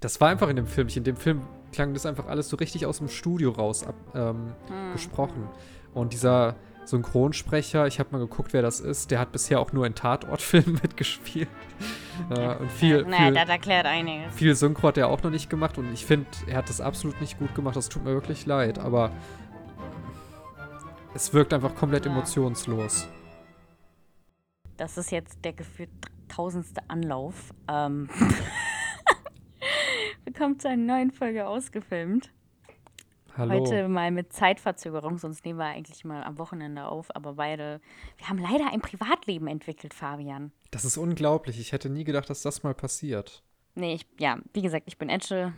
Das war einfach in dem Film. In dem Film klang das einfach alles so richtig aus dem Studio raus ab, ähm, hm. gesprochen. Und dieser Synchronsprecher, ich habe mal geguckt, wer das ist, der hat bisher auch nur in Tatortfilmen mitgespielt. äh, und viel, naja, viel, das erklärt einiges. Viel Synchro hat er auch noch nicht gemacht und ich finde, er hat das absolut nicht gut gemacht. Das tut mir wirklich leid, aber es wirkt einfach komplett ja. emotionslos. Das ist jetzt der gefühlt tausendste Anlauf. Ähm Wir kommen zu einer neuen Folge ausgefilmt. Hallo. Heute mal mit Zeitverzögerung, sonst nehmen wir eigentlich mal am Wochenende auf. Aber beide, wir haben leider ein Privatleben entwickelt, Fabian. Das ist unglaublich. Ich hätte nie gedacht, dass das mal passiert. Nee, ich, ja, wie gesagt, ich bin Edge.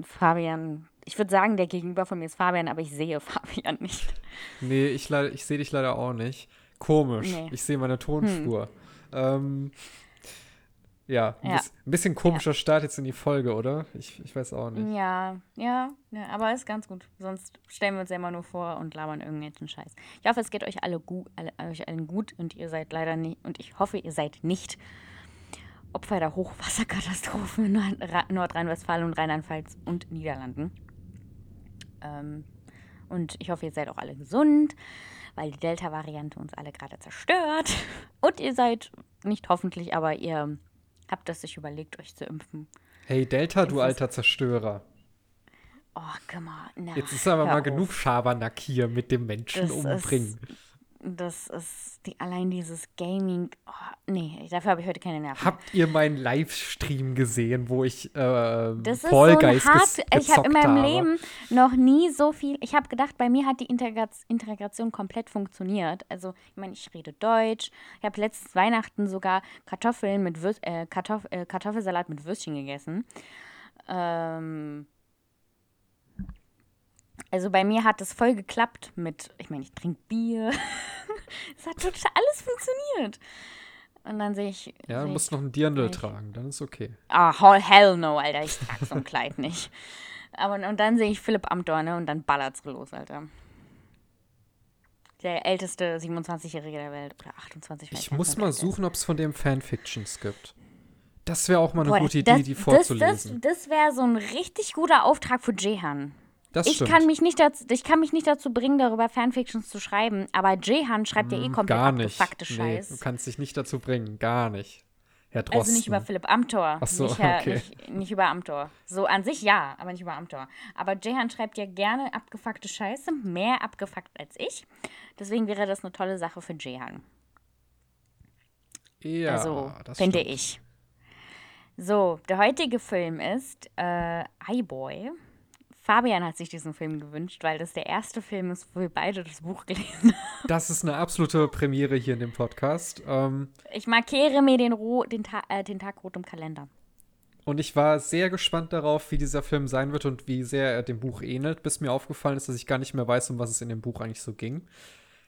Fabian, ich würde sagen, der Gegenüber von mir ist Fabian, aber ich sehe Fabian nicht. Nee, ich, ich sehe dich leider auch nicht. Komisch. Nee. Ich sehe meine Tonspur. Hm. Ähm, ja, ein, ja. Bisschen, ein bisschen komischer ja. Start jetzt in die Folge, oder? Ich, ich weiß auch nicht. Ja, ja, ja, aber ist ganz gut. Sonst stellen wir uns ja immer nur vor und labern irgendwelchen Scheiß. Ich hoffe, es geht euch alle gut, alle, euch allen gut und ihr seid leider nicht, und ich hoffe, ihr seid nicht Opfer der Hochwasserkatastrophen in Nordrhein-Westfalen und Rheinland-Pfalz und Niederlanden. Ähm, und ich hoffe, ihr seid auch alle gesund, weil die Delta-Variante uns alle gerade zerstört. Und ihr seid nicht hoffentlich, aber ihr habt es sich überlegt, euch zu impfen. Hey Delta, du alter Zerstörer. Oh, komm mal. Na, Jetzt ist aber mal auf. genug Schabernack hier mit dem Menschen das umbringen. Ist, das ist die, allein dieses Gaming. Oh, nee, dafür habe ich heute keine Nerven. Habt ihr meinen Livestream gesehen, wo ich äh, das Fall so Guys hart, Ich habe in meinem habe. Leben noch nie so viel. Ich habe gedacht, bei mir hat die Integration komplett funktioniert. Also, ich meine, ich rede Deutsch. Ich habe letztes Weihnachten sogar Kartoffeln mit Würst, äh, Kartoff, äh, Kartoffelsalat mit Würstchen gegessen. Ähm also bei mir hat es voll geklappt mit, ich meine, ich trinke Bier. es hat total alles funktioniert. Und dann sehe ich. Ja, du musst noch ein Dirndl tragen, dann ist okay. Ah, oh, hell no, Alter, ich trage so ein Kleid nicht. Aber und dann sehe ich Philipp Amthor, ne, und dann ballert's los, Alter. Der älteste 27-Jährige der Welt. Oder 28. Ich muss mal suchen, ob es von dem Fanfictions gibt. Das wäre auch mal eine Boah, gute das, Idee, die vorzulesen. Das, das, das wäre so ein richtig guter Auftrag für Jehan. Das ich kann mich nicht dazu, ich kann mich nicht dazu bringen, darüber Fanfictions zu schreiben, aber Jehan schreibt ja eh hm, komplett gar nicht. abgefuckte Scheiß. Nee, du kannst dich nicht dazu bringen, gar nicht. Herr Drosten. Also nicht über Philipp Amthor. Ach so, nicht, okay. nicht, nicht, über Amthor. So an sich ja, aber nicht über Amthor. Aber Jehan schreibt ja gerne abgefuckte Scheiße, mehr abgefuckt als ich. Deswegen wäre das eine tolle Sache für Jehan. Ja, also, finde ich. So, der heutige Film ist äh, iBoy Fabian hat sich diesen Film gewünscht, weil das der erste Film ist, wo wir beide das Buch gelesen haben. Das ist eine absolute Premiere hier in dem Podcast. Ähm, ich markiere mir den, Ro den, Ta äh, den Tag rot im Kalender. Und ich war sehr gespannt darauf, wie dieser Film sein wird und wie sehr er dem Buch ähnelt, bis mir aufgefallen ist, dass ich gar nicht mehr weiß, um was es in dem Buch eigentlich so ging.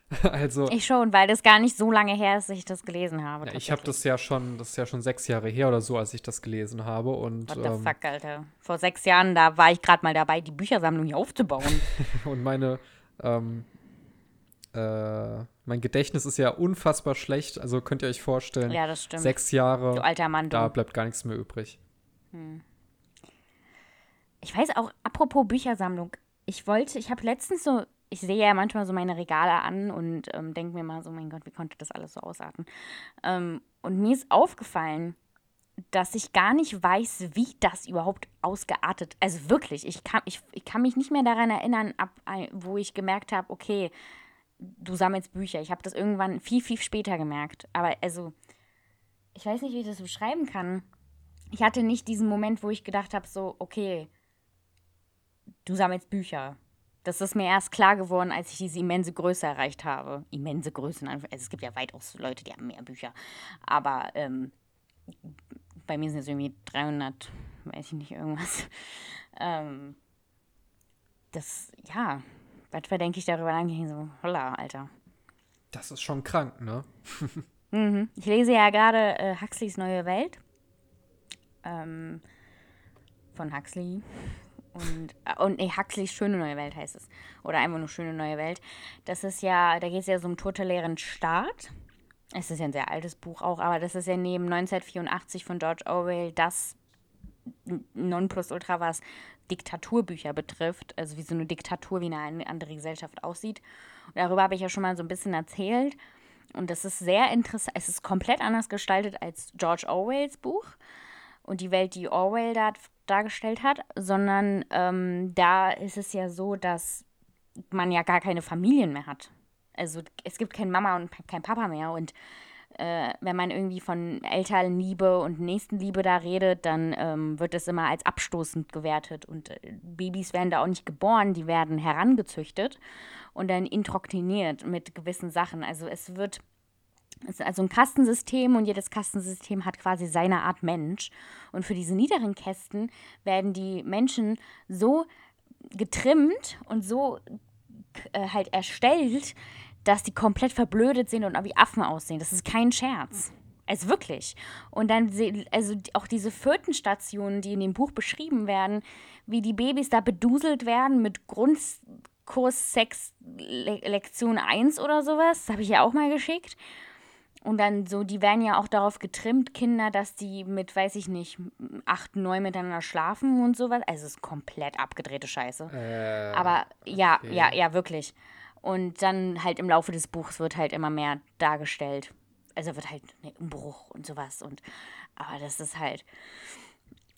also ich schon, weil das gar nicht so lange her ist, dass ich das gelesen habe. Ja, ich habe das ja schon, das ist ja schon sechs Jahre her oder so, als ich das gelesen habe. Und, What the ähm, fuck, Alter. Vor sechs Jahren, da war ich gerade mal dabei, die Büchersammlung hier aufzubauen. und meine, ähm, äh, mein Gedächtnis ist ja unfassbar schlecht. Also könnt ihr euch vorstellen, ja, das stimmt. sechs Jahre, du alter Mann, da bleibt gar nichts mehr übrig. Hm. Ich weiß auch, apropos Büchersammlung, ich wollte, ich habe letztens so ich sehe ja manchmal so meine Regale an und ähm, denke mir mal so, mein Gott, wie konnte das alles so ausarten? Ähm, und mir ist aufgefallen, dass ich gar nicht weiß, wie das überhaupt ausgeartet. Also wirklich, ich kann, ich, ich kann mich nicht mehr daran erinnern, ab, wo ich gemerkt habe, okay, du sammelst Bücher. Ich habe das irgendwann viel, viel später gemerkt. Aber also, ich weiß nicht, wie ich das beschreiben kann. Ich hatte nicht diesen Moment, wo ich gedacht habe, so, okay, du sammelst Bücher das ist mir erst klar geworden, als ich diese immense Größe erreicht habe. Immense Größe, also es gibt ja weitaus Leute, die haben mehr Bücher. Aber ähm, bei mir sind es irgendwie 300, weiß ich nicht, irgendwas. Ähm, das, ja, manchmal denke ich darüber nach, so, holla, Alter. Das ist schon krank, ne? mhm. Ich lese ja gerade äh, Huxleys Neue Welt. Ähm, von Huxley. Und, äh, und nee, Huxleys Schöne Neue Welt heißt es. Oder einfach nur Schöne Neue Welt. Das ist ja, da geht es ja so um totalitären Staat. Es ist ja ein sehr altes Buch auch, aber das ist ja neben 1984 von George Orwell das Nonplusultra, was Diktaturbücher betrifft, also wie so eine Diktatur, wie eine andere Gesellschaft aussieht. Und darüber habe ich ja schon mal so ein bisschen erzählt. Und das ist sehr interessant. Es ist komplett anders gestaltet als George Orwells Buch und die Welt, die Orwell da dargestellt hat, sondern ähm, da ist es ja so, dass man ja gar keine Familien mehr hat. Also es gibt keine Mama und kein Papa mehr und äh, wenn man irgendwie von Elternliebe und Nächstenliebe da redet, dann ähm, wird es immer als abstoßend gewertet. Und äh, Babys werden da auch nicht geboren, die werden herangezüchtet und dann introktiniert mit gewissen Sachen. Also es wird ist also ein Kastensystem und jedes Kastensystem hat quasi seine Art Mensch. Und für diese niederen Kästen werden die Menschen so getrimmt und so äh, halt erstellt, dass die komplett verblödet sind und wie Affen aussehen. Das ist kein Scherz. Also wirklich. Und dann, also auch diese vierten Stationen, die in dem Buch beschrieben werden, wie die Babys da beduselt werden mit Grundkurs Sex Lektion 1 oder sowas. Habe ich ja auch mal geschickt. Und dann so, die werden ja auch darauf getrimmt, Kinder, dass die mit, weiß ich nicht, acht, neun miteinander schlafen und sowas. Also es ist komplett abgedrehte Scheiße. Äh, Aber ja, okay. ja, ja, wirklich. Und dann halt im Laufe des Buchs wird halt immer mehr dargestellt. Also wird halt ein Umbruch und sowas. Und aber das ist halt.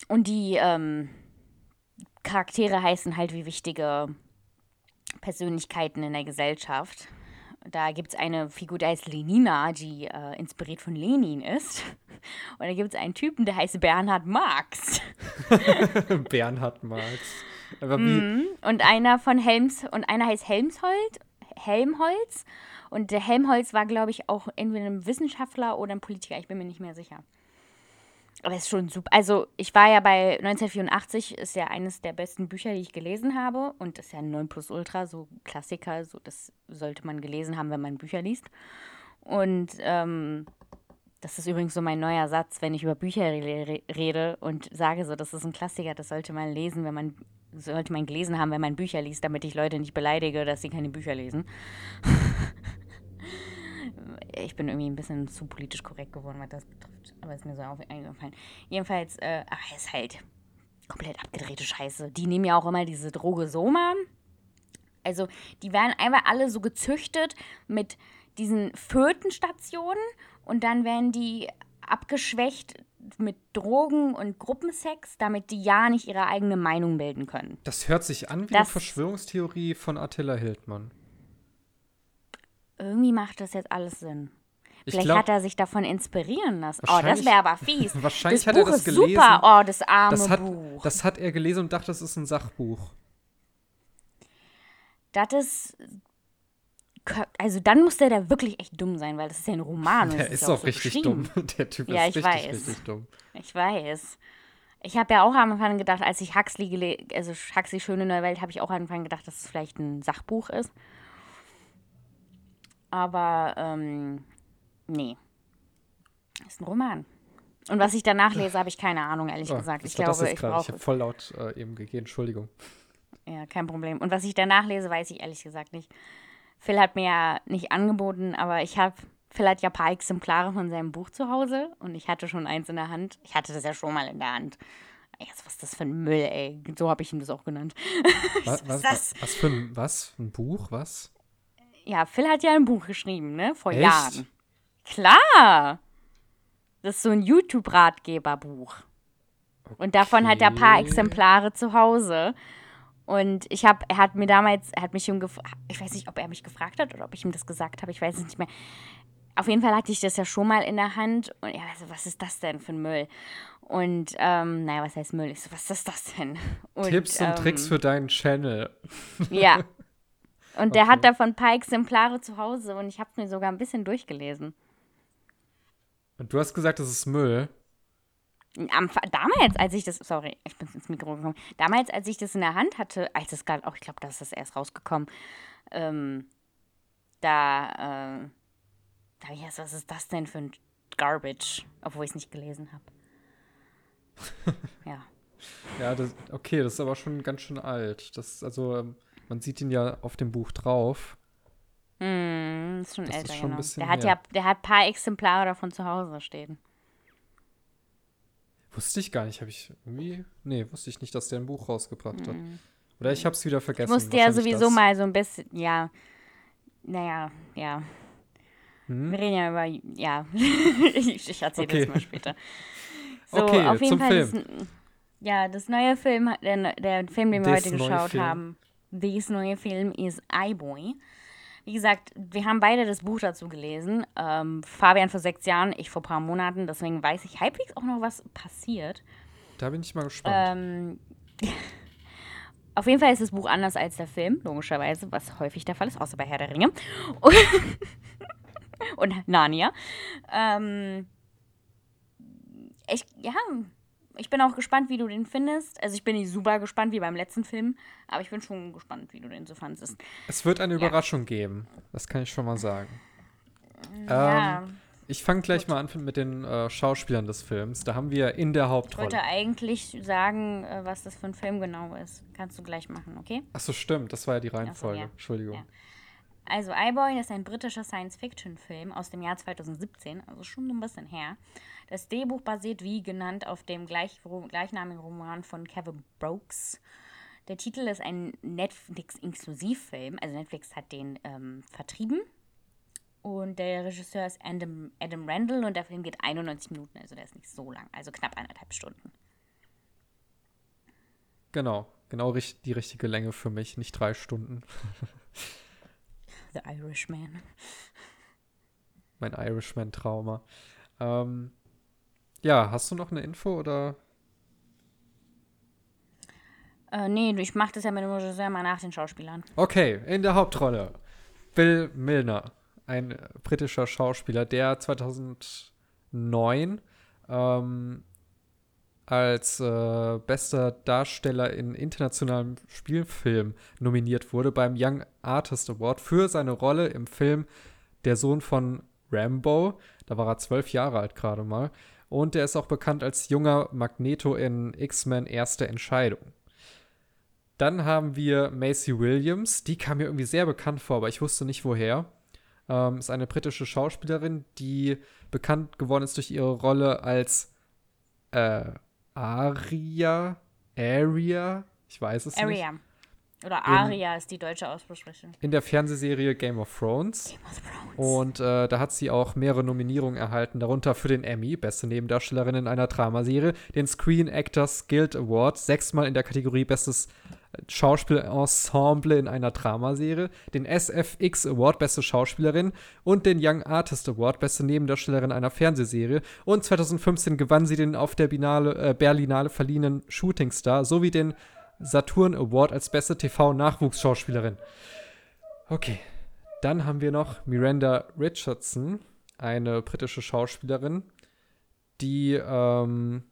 Und die ähm, Charaktere heißen halt wie wichtige Persönlichkeiten in der Gesellschaft. Da gibt es eine Figur, die heißt Lenina, die äh, inspiriert von Lenin ist. Und da gibt es einen Typen, der heißt Bernhard Marx. Bernhard Marx. Mm, und einer von Helms, und einer heißt Helmshold, Helmholtz. Und der Helmholtz war, glaube ich, auch entweder ein Wissenschaftler oder ein Politiker. Ich bin mir nicht mehr sicher. Aber es ist schon super. Also, ich war ja bei 1984, ist ja eines der besten Bücher, die ich gelesen habe. Und das ist ja ein 9 Plus Ultra, so Klassiker. So, das sollte man gelesen haben, wenn man Bücher liest. Und ähm, das ist übrigens so mein neuer Satz, wenn ich über Bücher re rede und sage so, das ist ein Klassiker, das sollte man lesen, wenn man sollte man gelesen haben, wenn man Bücher liest, damit ich Leute nicht beleidige, dass sie keine Bücher lesen. ich bin irgendwie ein bisschen zu politisch korrekt geworden, was das betrifft. Aber ist mir so eingefallen. Jedenfalls, äh, aber es ist halt komplett abgedrehte Scheiße. Die nehmen ja auch immer diese Droge Soma. Also, die werden einfach alle so gezüchtet mit diesen Fötenstationen und dann werden die abgeschwächt mit Drogen und Gruppensex, damit die ja nicht ihre eigene Meinung bilden können. Das hört sich an wie das, eine Verschwörungstheorie von Attila Hildmann irgendwie macht das jetzt alles Sinn. Ich Vielleicht glaub, hat er sich davon inspirieren lassen. Oh, das wäre aber fies. Wahrscheinlich das hat Buch er das gelesen. Super, oh, das arme das hat, Buch. Das hat er gelesen und dachte, das ist ein Sachbuch. Das ist. Also dann muss der da wirklich echt dumm sein, weil das ist ja ein Roman. Der ist, ist auch so richtig dumm. Der Typ ja, ist richtig, weiß. richtig dumm. Ich weiß. Ich habe ja auch am Anfang gedacht, als ich Huxley, also Huxley Schöne Neue Welt, habe ich auch am Anfang gedacht, dass es vielleicht ein Sachbuch ist. Aber ähm, nee. Ist ein Roman. Und was ich danach lese, habe ich keine Ahnung, ehrlich oh, gesagt. Ich glaube, ich brauche. Ich habe voll laut äh, eben gegeben, Entschuldigung. Ja, kein Problem. Und was ich danach lese, weiß ich ehrlich gesagt nicht. Phil hat mir ja nicht angeboten, aber ich habe, Phil hat ja ein paar Exemplare von seinem Buch zu Hause und ich hatte schon eins in der Hand. Ich hatte das ja schon mal in der Hand. Jetzt, was ist das für ein Müll, ey? So habe ich ihm das auch genannt. Was, was, was, was, für ein, was? Ein Buch? Was? Ja, Phil hat ja ein Buch geschrieben, ne? Vor Echt? Jahren. Klar. Das ist so ein YouTube-Ratgeberbuch. Okay. Und davon hat er ein paar Exemplare zu Hause. Und ich habe, er hat mir damals, er hat mich schon gefragt, ich weiß nicht, ob er mich gefragt hat oder ob ich ihm das gesagt habe, ich weiß es nicht mehr. Auf jeden Fall hatte ich das ja schon mal in der Hand und er so, was ist das denn für ein Müll? Und, ähm, naja, was heißt Müll? Ich so, was ist das denn? Und, Tipps und ähm, Tricks für deinen Channel. Ja, Und der hat davon ein paar Exemplare zu Hause und ich habe es mir sogar ein bisschen durchgelesen. Und du hast gesagt, das ist Müll. Am, damals, als ich das, sorry, ich bin ins Mikro gekommen. Damals, als ich das in der Hand hatte, als es gerade, auch ich glaube, das ist erst rausgekommen, ähm, da, äh, da habe ich erst, was ist das denn für ein Garbage, obwohl ich es nicht gelesen habe. ja. Ja, das, okay, das ist aber schon ganz schön alt. Das, also, ähm, man sieht ihn ja auf dem Buch drauf. Mm, ist schon das älter, ist schon genau. der hat ja, der hat ein paar Exemplare davon zu Hause stehen. Wusste ich gar nicht. Habe ich irgendwie. Nee, wusste ich nicht, dass der ein Buch rausgebracht hat. Mhm. Oder ich habe es wieder vergessen. Ich musste ja sowieso das. mal so ein bisschen. Ja. Naja, ja. Hm? Wir reden ja über. Ja. ich ich erzähle okay. das mal später. So, okay, auf jeden Fall. Film. Das, ja, das neue Film, der, der Film, den wir This heute geschaut Film. haben. This neue Film ist iBoy. Wie gesagt, wir haben beide das Buch dazu gelesen. Ähm, Fabian vor sechs Jahren, ich vor ein paar Monaten. Deswegen weiß ich halbwegs auch noch, was passiert. Da bin ich mal gespannt. Ähm, auf jeden Fall ist das Buch anders als der Film, logischerweise, was häufig der Fall ist, außer bei Herr der Ringe. Und, und Narnia. Ähm, ich, ja, ich bin auch gespannt, wie du den findest. Also ich bin nicht super gespannt wie beim letzten Film, aber ich bin schon gespannt, wie du den so fandest. Es wird eine ja. Überraschung geben. Das kann ich schon mal sagen. Ja. Ähm, ich fange gleich Gut. mal an mit den äh, Schauspielern des Films. Da haben wir in der Hauptrolle. Ich wollte eigentlich sagen, äh, was das für ein Film genau ist. Kannst du gleich machen, okay? Achso, stimmt. Das war ja die Reihenfolge. So, ja. Entschuldigung. Ja. Also, iBoy ist ein britischer Science-Fiction-Film aus dem Jahr 2017, also schon ein bisschen her. Das Drehbuch basiert, wie genannt, auf dem gleich, gleichnamigen Roman von Kevin Brooks. Der Titel ist ein Netflix-Inklusivfilm, also Netflix hat den ähm, vertrieben. Und der Regisseur ist Adam, Adam Randall und der Film geht 91 Minuten, also der ist nicht so lang, also knapp eineinhalb Stunden. Genau, genau die richtige Länge für mich, nicht drei Stunden. The Irishman. Mein Irishman-Trauma. Ähm, ja, hast du noch eine Info oder? Äh, nee, ich mach das ja mit dem Regisseur mal nach den Schauspielern. Okay, in der Hauptrolle Bill Milner, ein britischer Schauspieler, der 2009 ähm, als äh, bester Darsteller in internationalem Spielfilm nominiert wurde beim Young Artist Award für seine Rolle im Film Der Sohn von Rambo. Da war er zwölf Jahre alt gerade mal. Und er ist auch bekannt als junger Magneto in X-Men Erste Entscheidung. Dann haben wir Macy Williams. Die kam mir irgendwie sehr bekannt vor, aber ich wusste nicht woher. Ähm, ist eine britische Schauspielerin, die bekannt geworden ist durch ihre Rolle als äh, Aria. Aria. Ich weiß es Aria. nicht. Oder Aria in, ist die deutsche Aussprechung. In der Fernsehserie Game of Thrones. Game of Thrones. Und äh, da hat sie auch mehrere Nominierungen erhalten, darunter für den Emmy, beste Nebendarstellerin in einer Dramaserie, den Screen Actors Guild Award, sechsmal in der Kategorie Bestes Schauspielensemble in einer Dramaserie, den SFX Award Beste Schauspielerin und den Young Artist Award Beste Nebendarstellerin einer Fernsehserie. Und 2015 gewann sie den auf der Binale, äh, Berlinale verliehenen Shooting Star sowie den Saturn Award als beste TV-Nachwuchsschauspielerin. Okay, dann haben wir noch Miranda Richardson, eine britische Schauspielerin, die ähm,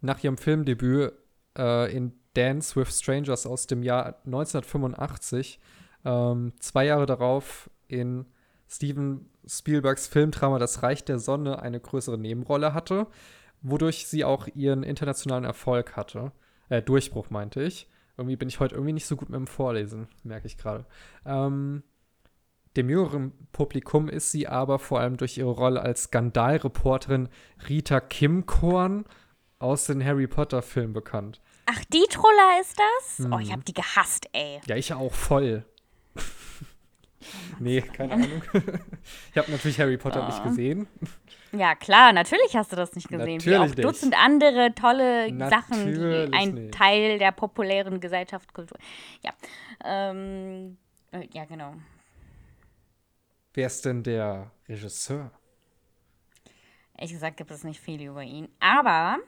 nach ihrem Filmdebüt äh, in Dance with Strangers aus dem Jahr 1985 ähm, zwei Jahre darauf in Steven Spielbergs Filmdrama Das Reich der Sonne eine größere Nebenrolle hatte, wodurch sie auch ihren internationalen Erfolg hatte. Äh, Durchbruch meinte ich. Irgendwie bin ich heute irgendwie nicht so gut mit dem Vorlesen, merke ich gerade. Ähm, dem jüngeren Publikum ist sie aber vor allem durch ihre Rolle als Skandalreporterin Rita Kimkorn aus den Harry Potter-Filmen bekannt. Ach, die Troller ist das? Hm. Oh, ich mhm. habe die gehasst, ey. Ja, ich auch voll. nee, keine Ahnung. ich habe natürlich Harry Potter oh. nicht gesehen. Ja, klar, natürlich hast du das nicht gesehen. Natürlich Wie auch nicht. Dutzend andere tolle natürlich Sachen, die ein nicht. Teil der populären Gesellschaftskultur. Ja. Ähm, äh, ja, genau. Wer ist denn der Regisseur? Ehrlich gesagt gibt es nicht viel über ihn. Aber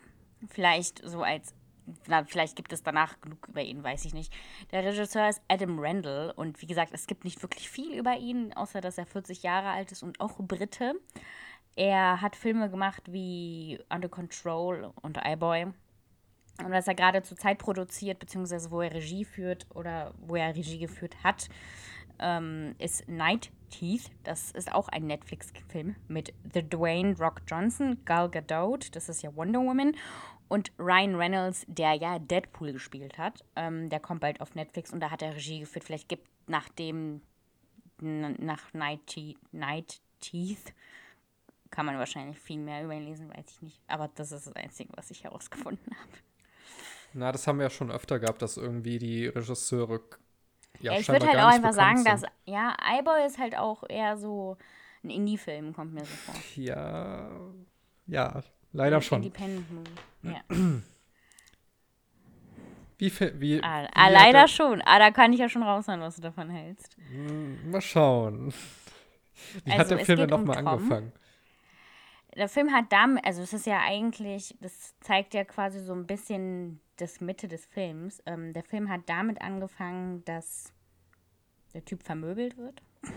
vielleicht so als na, vielleicht gibt es danach genug über ihn, weiß ich nicht. Der Regisseur ist Adam Randall und wie gesagt, es gibt nicht wirklich viel über ihn, außer dass er 40 Jahre alt ist und auch Brite. Er hat Filme gemacht wie Under Control und iBoy. Und was er gerade zur Zeit produziert, beziehungsweise wo er Regie führt oder wo er Regie geführt hat, ähm, ist Night Teeth. Das ist auch ein Netflix-Film mit The Dwayne Rock Johnson, Gal Gadot, das ist ja Wonder Woman, und Ryan Reynolds, der ja Deadpool gespielt hat. Ähm, der kommt bald auf Netflix und da hat er Regie geführt. Vielleicht gibt nach dem, nach Night, Night Teeth kann man wahrscheinlich viel mehr über ihn lesen, weiß ich nicht. Aber das ist das Einzige, was ich herausgefunden habe. Na, das haben wir ja schon öfter gehabt, dass irgendwie die Regisseure. Ja, ich würde halt auch einfach sagen, sind. dass, ja, iBoy ist halt auch eher so ein Indie-Film, kommt mir so vor. Ja, ja, leider schon. Independent-Movie, ja. Wie, wie, ah, wie ah leider schon. Ah, da kann ich ja schon raushören, was du davon hältst. Hm, mal schauen. Wie also, hat der Film denn nochmal um angefangen? Der Film hat damit, also es ist ja eigentlich, das zeigt ja quasi so ein bisschen das Mitte des Films. Ähm, der Film hat damit angefangen, dass der Typ vermöbelt wird.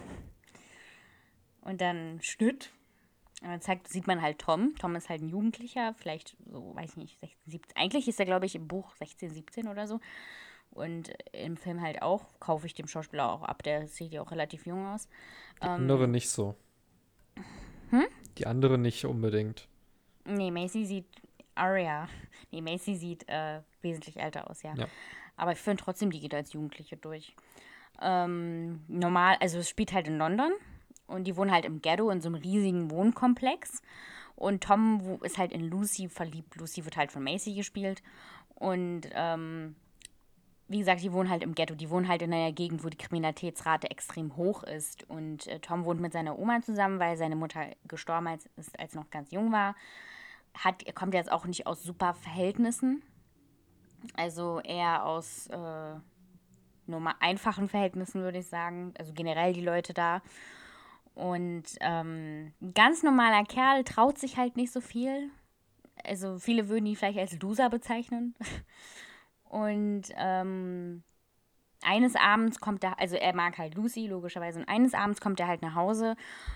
Und dann Schnitt dann zeigt, sieht man halt Tom. Tom ist halt ein Jugendlicher, vielleicht so, weiß ich nicht, 16, 17. Eigentlich ist er, glaube ich, im Buch 16, 17 oder so. Und im Film halt auch, kaufe ich dem Schauspieler auch ab. Der sieht ja auch relativ jung aus. Die ähm, andere nicht so. Hm? Die andere nicht unbedingt. Nee, Macy sieht, Aria, nee, Macy sieht äh, wesentlich älter aus, ja. ja. Aber ich finde trotzdem, die geht als Jugendliche durch. Ähm, normal, also es spielt halt in London und die wohnen halt im Ghetto in so einem riesigen Wohnkomplex. Und Tom ist halt in Lucy verliebt. Lucy wird halt von Macy gespielt. Und ähm, wie gesagt, die wohnen halt im Ghetto. Die wohnen halt in einer Gegend, wo die Kriminalitätsrate extrem hoch ist. Und äh, Tom wohnt mit seiner Oma zusammen, weil seine Mutter gestorben ist, als noch ganz jung war. Hat, er kommt jetzt auch nicht aus super Verhältnissen. Also eher aus äh, nur einfachen Verhältnissen, würde ich sagen. Also generell die Leute da. Und ähm, ein ganz normaler Kerl traut sich halt nicht so viel. Also viele würden ihn vielleicht als Loser bezeichnen. Und ähm, eines Abends kommt er, also er mag halt Lucy, logischerweise, und eines Abends kommt er halt nach Hause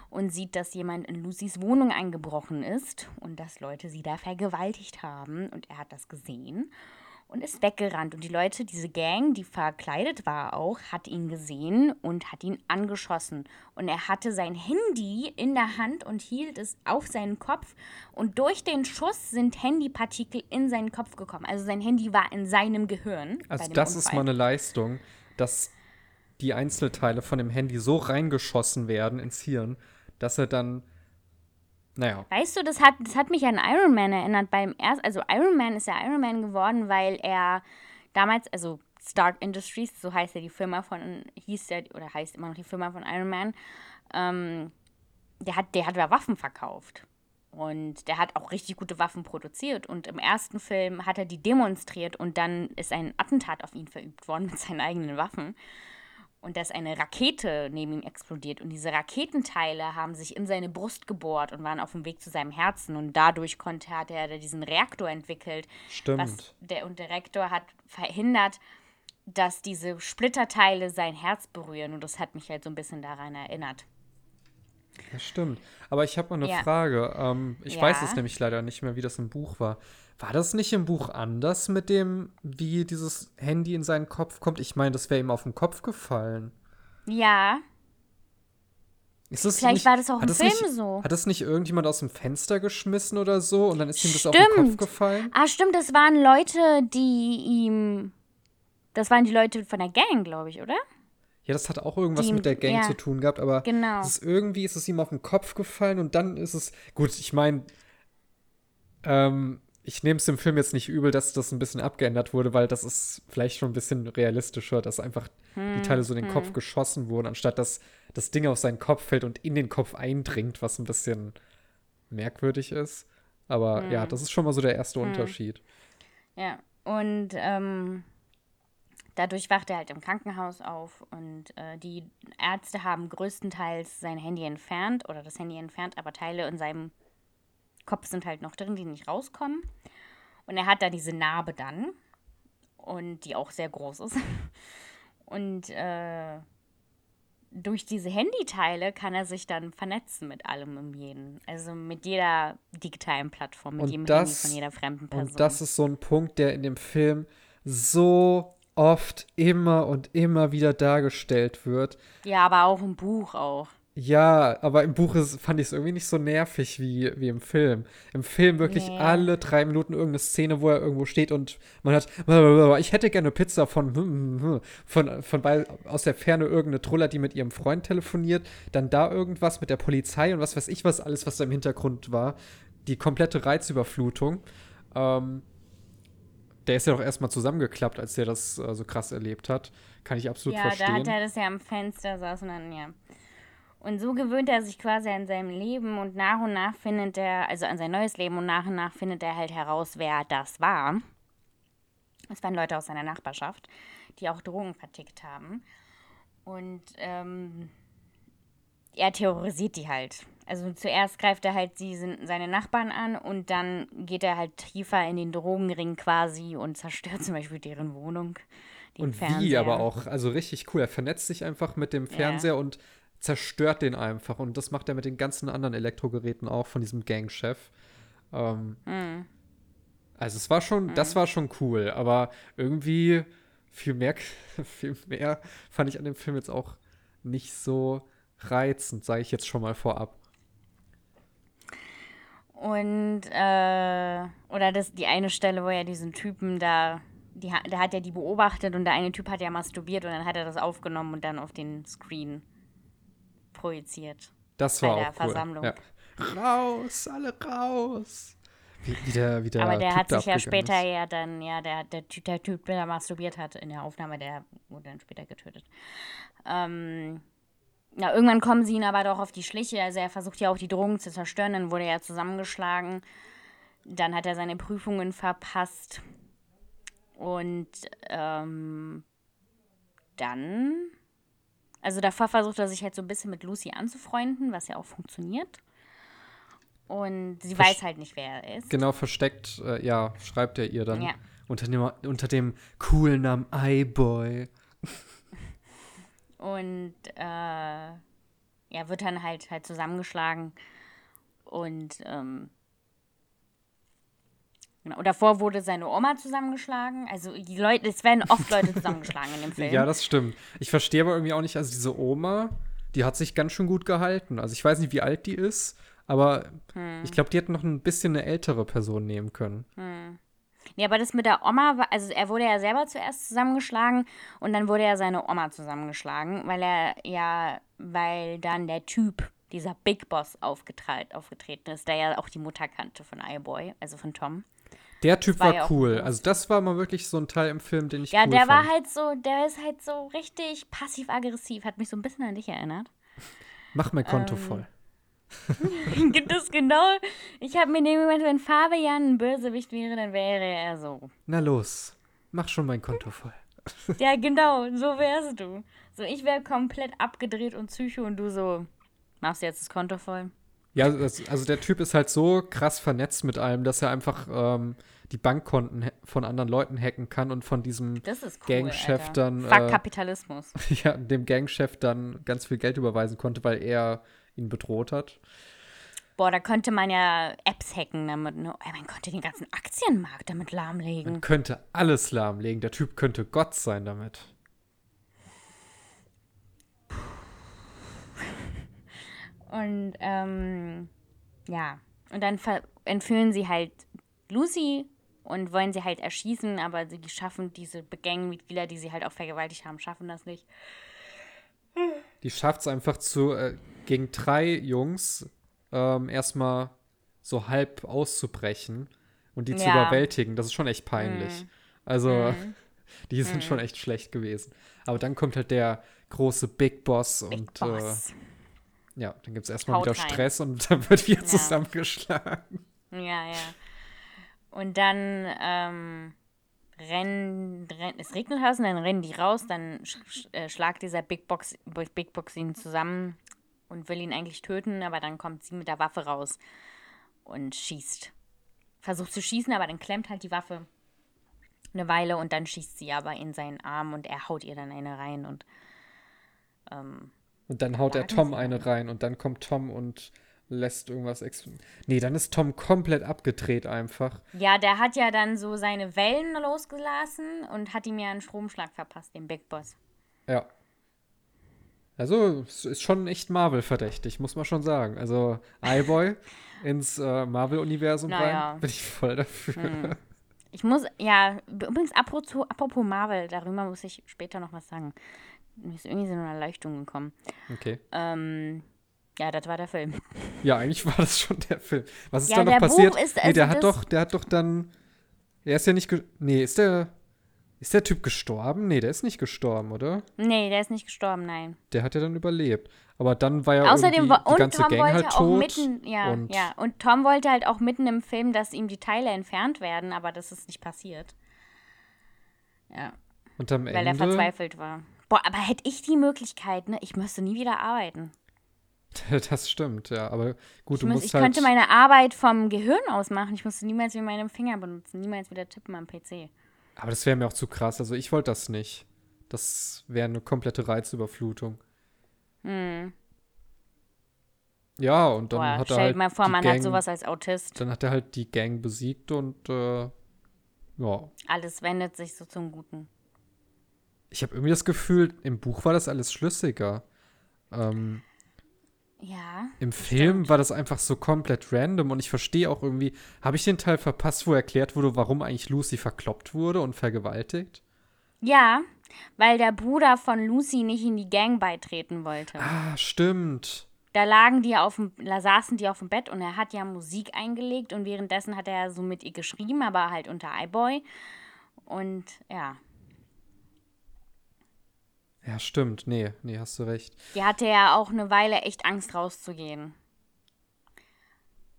und sieht, dass jemand in Lucys Wohnung eingebrochen ist und dass Leute sie da vergewaltigt haben. Und er hat das gesehen und ist weggerannt. Und die Leute, diese Gang, die verkleidet war auch, hat ihn gesehen und hat ihn angeschossen. Und er hatte sein Handy in der Hand und hielt es auf seinen Kopf. Und durch den Schuss sind Handypartikel in seinen Kopf gekommen. Also sein Handy war in seinem Gehirn. Also das Unfall. ist mal eine Leistung, dass die Einzelteile von dem Handy so reingeschossen werden ins Hirn, dass er dann naja. Weißt du, das hat, das hat mich an Iron Man erinnert. Beim erst, also Iron Man ist ja Iron Man geworden, weil er damals, also Stark Industries, so heißt ja die Firma von, hieß ja, oder heißt immer noch die Firma von Iron Man, ähm, der hat, der hat ja Waffen verkauft. Und der hat auch richtig gute Waffen produziert. Und im ersten Film hat er die demonstriert und dann ist ein Attentat auf ihn verübt worden mit seinen eigenen Waffen und dass eine Rakete neben ihm explodiert. Und diese Raketenteile haben sich in seine Brust gebohrt und waren auf dem Weg zu seinem Herzen. Und dadurch konnte, hat er diesen Reaktor entwickelt. Stimmt. Der, und der Reaktor hat verhindert, dass diese Splitterteile sein Herz berühren. Und das hat mich halt so ein bisschen daran erinnert. Das stimmt. Aber ich habe mal eine ja. Frage. Ähm, ich ja. weiß es nämlich leider nicht mehr, wie das im Buch war. War das nicht im Buch anders mit dem, wie dieses Handy in seinen Kopf kommt? Ich meine, das wäre ihm auf den Kopf gefallen. Ja. Vielleicht nicht, war das auch im Film nicht, so. Hat das nicht irgendjemand aus dem Fenster geschmissen oder so und dann ist ihm das auf den Kopf gefallen? Ah, stimmt, das waren Leute, die ihm. Das waren die Leute von der Gang, glaube ich, oder? Ja, das hat auch irgendwas die, mit der Gang ja. zu tun gehabt, aber genau. ist irgendwie ist es ihm auf den Kopf gefallen und dann ist es. Gut, ich meine, ähm, ich nehme es dem Film jetzt nicht übel, dass das ein bisschen abgeändert wurde, weil das ist vielleicht schon ein bisschen realistischer, dass einfach hm, die Teile so in den hm. Kopf geschossen wurden, anstatt dass das Ding auf seinen Kopf fällt und in den Kopf eindringt, was ein bisschen merkwürdig ist. Aber hm. ja, das ist schon mal so der erste hm. Unterschied. Ja, und ähm, dadurch wacht er halt im Krankenhaus auf und äh, die Ärzte haben größtenteils sein Handy entfernt oder das Handy entfernt, aber Teile in seinem Kopf sind halt noch drin, die nicht rauskommen. Und er hat da diese Narbe dann. Und die auch sehr groß ist. Und äh, durch diese Handyteile kann er sich dann vernetzen mit allem im jeden. Also mit jeder digitalen Plattform, mit und jedem das, Handy von jeder fremden Person. Und das ist so ein Punkt, der in dem Film so oft immer und immer wieder dargestellt wird. Ja, aber auch im Buch auch. Ja, aber im Buch ist, fand ich es irgendwie nicht so nervig wie, wie im Film. Im Film wirklich Nee. alle drei Minuten irgendeine Szene, wo er irgendwo steht und man hat, ich hätte gerne Pizza von, von, von bei, aus der Ferne irgendeine Truller, die mit ihrem Freund telefoniert, dann da irgendwas mit der Polizei und was weiß ich was alles, was da im Hintergrund war. Die komplette Reizüberflutung. Ähm, der ist ja doch erstmal zusammengeklappt, als der das äh, so krass erlebt hat. Kann ich absolut Ja, verstehen. da hat er das ja am Fenster saß und dann, ja. Und so gewöhnt er sich quasi an seinem Leben und nach und nach findet er, also an sein neues Leben und nach und nach findet er halt heraus, wer das war. Es waren Leute aus seiner Nachbarschaft, die auch Drogen vertickt haben. Und ähm, er terrorisiert die halt. Also zuerst greift er halt die, sind seine Nachbarn an und dann geht er halt tiefer in den Drogenring quasi und zerstört zum Beispiel deren Wohnung. Und wie Fernseher. aber auch, also richtig cool. Er vernetzt sich einfach mit dem Fernseher und zerstört den einfach. Und das macht er mit den ganzen anderen Elektrogeräten auch von diesem Gangchef. Ähm, Mhm. Also es war schon, das war schon cool, aber irgendwie viel mehr, viel mehr fand ich an dem Film jetzt auch nicht so reizend, sage ich jetzt schon mal vorab. Und, äh, oder das, die eine Stelle, wo er diesen Typen da, die, da hat er die beobachtet und der eine Typ hat ja masturbiert und dann hat er das aufgenommen und dann auf den Screen projiziert. Das Bei war der auch cool. Versammlung. Ja. Raus, alle raus. Wie, wie der, wie der Aber der typ hat sich ja später ist. ja dann, ja, der, der, der Typ, der masturbiert hat in der Aufnahme, der wurde dann später getötet. Ähm, ja, irgendwann kommen sie ihn aber doch auf die Schliche. Also er versucht ja auch die Drogen zu zerstören, dann wurde er zusammengeschlagen. Dann hat er seine Prüfungen verpasst. Und ähm, dann, also davor versucht er sich halt so ein bisschen mit Lucy anzufreunden, was ja auch funktioniert. Und sie Versch- weiß halt nicht, wer er ist. Genau, versteckt, äh, ja, schreibt er ihr dann Ja. unter, dem, unter dem coolen Namen iBoy. Und äh, ja, wird dann halt halt zusammengeschlagen. Und ähm, genau. Davor wurde seine Oma zusammengeschlagen. Also die Leute, es werden oft Leute zusammengeschlagen in dem Film. Ja, das stimmt. Ich verstehe aber irgendwie auch nicht, also diese Oma, die hat sich ganz schön gut gehalten. Also ich weiß nicht, wie alt die ist, aber Hm. ich glaube, die hätten noch ein bisschen eine ältere Person nehmen können. Ja, aber das mit der Oma, war, also er wurde ja selber zuerst zusammengeschlagen und dann wurde ja seine Oma zusammengeschlagen, weil er ja, weil dann der Typ, dieser Big Boss aufgetreten, aufgetreten ist, der ja auch die Mutter kannte von iBoy, also von Tom. Der Typ war war, cool. Also das war mal wirklich so ein Teil im Film, den ich Ja, cool der fand. war halt so, der ist halt so richtig passiv-aggressiv, hat mich so ein bisschen an dich erinnert. Mach mein Konto Ähm, voll. Gibt es genau? Ich habe mir den Moment, wenn Fabian ein Bösewicht wäre, dann wäre er so. Na los, mach schon mein Konto voll. Ja, genau, so wärst du. So, ich wäre komplett abgedreht und psycho und du so, machst jetzt das Konto voll? Ja, das, also der Typ ist halt so krass vernetzt mit allem, dass er einfach ähm, die Bankkonten von anderen Leuten hacken kann und von diesem cool, Gangchef Alter. dann, Fuck äh, Kapitalismus. ja, dem Gangchef dann ganz viel Geld überweisen konnte, weil er ihn bedroht hat. Boah, da könnte man ja Apps hacken damit. Ne? Man könnte den ganzen Aktienmarkt damit lahmlegen. Man könnte alles lahmlegen. Der Typ könnte Gott sein damit. Und ähm, ja, und dann entführen sie halt Lucy und wollen sie halt erschießen, aber sie schaffen diese Gangmitglieder, die sie halt auch vergewaltigt haben, schaffen das nicht. Die schafft es einfach zu, äh, gegen drei Jungs ähm, erstmal so halb auszubrechen und die zu Ja. überwältigen. Das ist schon echt peinlich. Also, die sind schon echt schlecht gewesen. Aber dann kommt halt der große Big Boss Big und Boss. Äh, ja, dann gibt es erstmal Haut wieder rein. Stress und dann wird wieder Ja. zusammengeschlagen. Ja, ja. Und dann ähm, rennen, rennen, es regnet draußen, dann rennen die raus, dann sch sch äh, schlagt dieser Big Box, Big Box ihn zusammen und will ihn eigentlich töten, aber dann kommt sie mit der Waffe raus und schießt. Versucht zu schießen, aber dann klemmt halt die Waffe eine Weile und dann schießt sie aber in seinen Arm und er haut ihr dann eine rein und ähm, Und dann haut er Tom eine rein und dann kommt Tom und lässt irgendwas ex Nee, dann ist Tom komplett abgedreht einfach. Ja, der hat ja dann so seine Wellen losgelassen und hat ihm ja einen Stromschlag verpasst, dem Big Boss. Ja. Also, es ist schon echt Marvel-verdächtig, muss man schon sagen. Also, iBoy ins äh, Marvel-Universum Naja. rein, bin ich voll dafür. Hm. Ich muss, ja, übrigens, apropos, apropos Marvel, darüber muss ich später noch was sagen. Mir ist irgendwie so eine Erleuchtung gekommen. Okay. Ähm, ja, das war der Film. Ja, eigentlich war das schon der Film. Was ist Ja, da noch passiert? Buch ist- nee, also der hat doch, der hat doch dann. Er ist ja nicht. Nee, ist der. Ist der Typ gestorben? Nee, der ist nicht gestorben, oder? Nee, der ist nicht gestorben, nein. Der hat ja dann überlebt. Aber dann war ja Außerdem war, die und ganze Tom Gang wollte halt auch tot. mitten, ja, und ja, und Tom wollte halt auch mitten im Film, dass ihm die Teile entfernt werden, aber das ist nicht passiert. Ja, Und am weil er Ende. verzweifelt war. Boah, aber hätte ich die Möglichkeit, ne, ich müsste nie wieder arbeiten. Das stimmt, ja. Aber gut, Ich, du muss, musst ich halt. könnte meine Arbeit vom Gehirn aus machen. Ich musste niemals wieder meine Finger benutzen, niemals wieder tippen am PC. Aber das wäre mir auch zu krass. Also ich wollte das nicht. Das wäre eine komplette Reizüberflutung. Hm. Ja, und dann Boah, hat er stell halt. dir mal vor, man Gang, hat sowas als Autist. Dann hat er halt die Gang besiegt und äh, ja. Alles wendet sich so zum Guten. Ich habe irgendwie das Gefühl, im Buch war das alles schlüssiger. Ähm, Ja. Im Film war das einfach so komplett random und ich verstehe auch irgendwie, habe ich den Teil verpasst, wo erklärt wurde, warum eigentlich Lucy verkloppt wurde und vergewaltigt? Ja, weil der Bruder von Lucy nicht in die Gang beitreten wollte. Ah, stimmt. Da lagen die auf dem, da saßen die auf dem Bett und er hat ja Musik eingelegt und währenddessen hat er so mit ihr geschrieben, aber halt unter iBoy. Und ja, Ja, stimmt. Nee, nee, hast du recht. die hatte ja auch eine Weile echt Angst rauszugehen.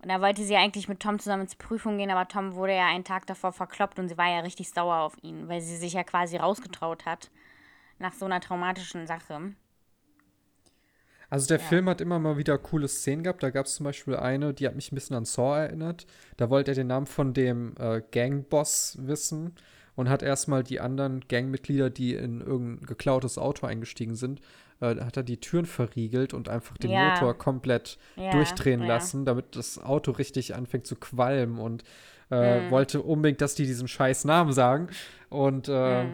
Und da wollte sie eigentlich mit Tom zusammen zur Prüfung gehen, aber Tom wurde ja einen Tag davor verkloppt und sie war ja richtig sauer auf ihn, weil sie sich ja quasi rausgetraut hat nach so einer traumatischen Sache. Also der Film hat immer mal wieder coole Szenen gehabt. Da gab es zum Beispiel eine, die hat mich ein bisschen an Saw erinnert. Da wollte er den Namen von dem äh, Gangboss wissen und hat erstmal die anderen Gangmitglieder, die in irgendein geklautes Auto eingestiegen sind, äh, hat er die Türen verriegelt und einfach den Ja. Motor komplett Ja, durchdrehen ja. lassen, damit das Auto richtig anfängt zu qualmen und äh, wollte unbedingt, dass die diesen scheiß Namen sagen. Und äh,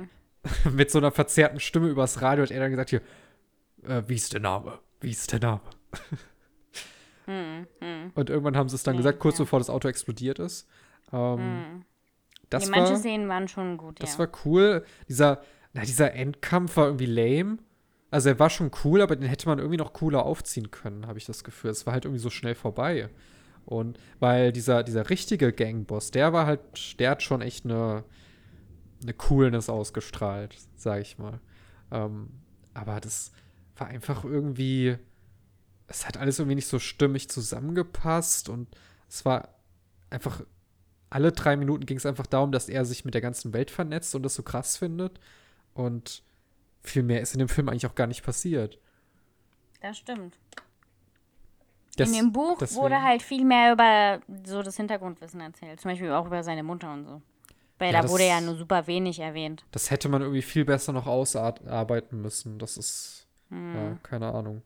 mit so einer verzerrten Stimme übers Radio hat er dann gesagt, hier, äh, wie ist der Name? Wie ist der Name? Und irgendwann haben sie es dann gesagt, kurz bevor das Auto explodiert ist. Ähm, das ja, war, manche Szenen waren schon gut, das ja. war cool. Dieser, na, dieser Endkampf war irgendwie lame. Also er war schon cool, aber den hätte man irgendwie noch cooler aufziehen können, habe ich das Gefühl. Es war halt irgendwie so schnell vorbei. Und weil dieser, dieser richtige Gangboss, der war halt, der hat schon echt eine, eine Coolness ausgestrahlt, sag ich mal. Ähm, aber das war einfach irgendwie, es hat alles irgendwie nicht so stimmig zusammengepasst und es war einfach, alle drei Minuten ging es einfach darum, dass er sich mit der ganzen Welt vernetzt und das so krass findet. Und viel mehr ist in dem Film eigentlich auch gar nicht passiert. Das stimmt. Das- In dem Buch deswegen- wurde halt viel mehr über so das Hintergrundwissen erzählt. Zum Beispiel auch über seine Mutter und so. Weil Ja, da das- wurde ja nur super wenig erwähnt. Das hätte man irgendwie viel besser noch ausarbeiten müssen. Das ist, Hm. ja, keine Ahnung.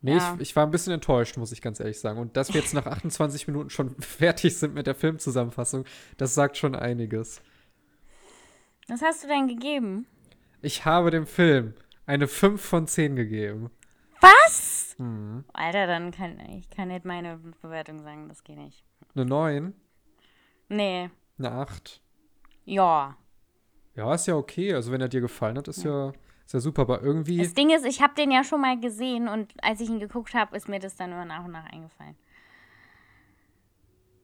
Nee, Ja. ich, ich war ein bisschen enttäuscht, muss ich ganz ehrlich sagen. Und dass wir jetzt nach 28 Minuten schon fertig sind mit der Filmzusammenfassung, das sagt schon einiges. Was hast du denn gegeben? Ich habe dem Film eine 5 von 10 gegeben. Was? Mhm. Alter, dann kann ich kann nicht meine Bewertung sagen, das geht nicht. Eine 9, Nee. eine 8. Ja. Ja, ist ja okay. Also, wenn er dir gefallen hat, ist ja, ist ja super. Aber irgendwie. Das Ding ist, ich habe den ja schon mal gesehen und als ich ihn geguckt habe, ist mir das dann nur nach und nach eingefallen.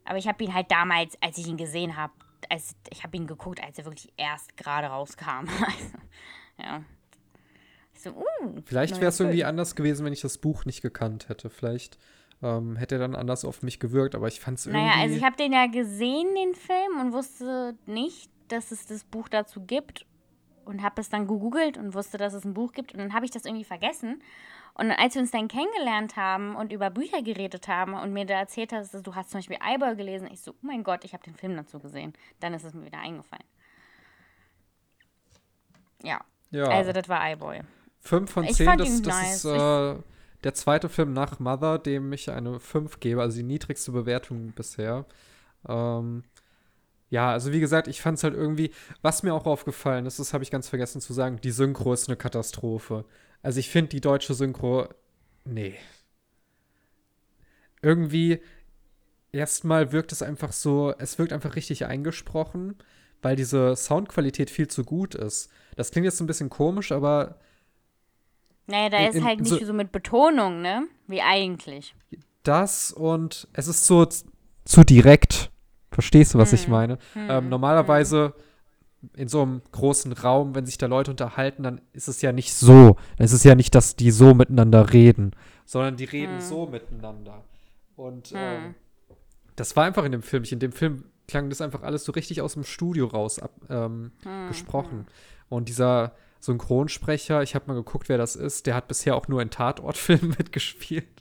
Aber ich habe ihn halt damals, als ich ihn gesehen habe, als, ich habe ihn geguckt, als er wirklich erst gerade rauskam. Also, ja. So, uh. Vielleicht wäre es irgendwie anders gewesen, wenn ich das Buch nicht gekannt hätte. Vielleicht ähm, hätte er dann anders auf mich gewirkt, aber ich fand es irgendwie. Naja, also ich habe den ja gesehen, den Film, und wusste nicht, dass es das Buch dazu gibt. Und habe es dann gegoogelt und wusste, dass es ein Buch gibt. Und dann habe ich das irgendwie vergessen. Und als wir uns dann kennengelernt haben und über Bücher geredet haben und mir da erzählt hast, dass du hast zum Beispiel Eyeboy gelesen, ich so, oh mein Gott, ich habe den Film dazu gesehen. Dann ist es mir wieder eingefallen. Ja, ja, also das war Eyeboy. 5 von ich 10, fand das, das nice. ist äh, der zweite Film nach Mother, dem ich eine 5 gebe, also die niedrigste Bewertung bisher. Ähm, Ja, also wie gesagt, ich fand es halt irgendwie, was mir auch aufgefallen ist, das habe ich ganz vergessen zu sagen, die Synchro ist eine Katastrophe. Also ich finde die deutsche Synchro, nee. Irgendwie, erstmal wirkt es einfach so, es wirkt einfach richtig eingesprochen, weil diese Soundqualität viel zu gut ist. Das klingt jetzt ein bisschen komisch, aber. Naja, da ist in, halt nicht so, so, mit Betonung, ne? Wie eigentlich. Das und es ist so zu direkt. Verstehst du, was hm. ich meine? Hm. Ähm, normalerweise hm. in so einem großen Raum, wenn sich da Leute unterhalten, dann ist es ja nicht so. Dann ist es ja nicht, dass die so miteinander reden, sondern die reden hm. so miteinander. Und hm. ähm, das war einfach in dem Film. Ich, in dem Film klang das einfach alles so richtig aus dem Studio raus ab, ähm, hm, gesprochen. Und dieser Synchronsprecher, ich habe mal geguckt, wer das ist, der hat bisher auch nur in Tatortfilmen mitgespielt.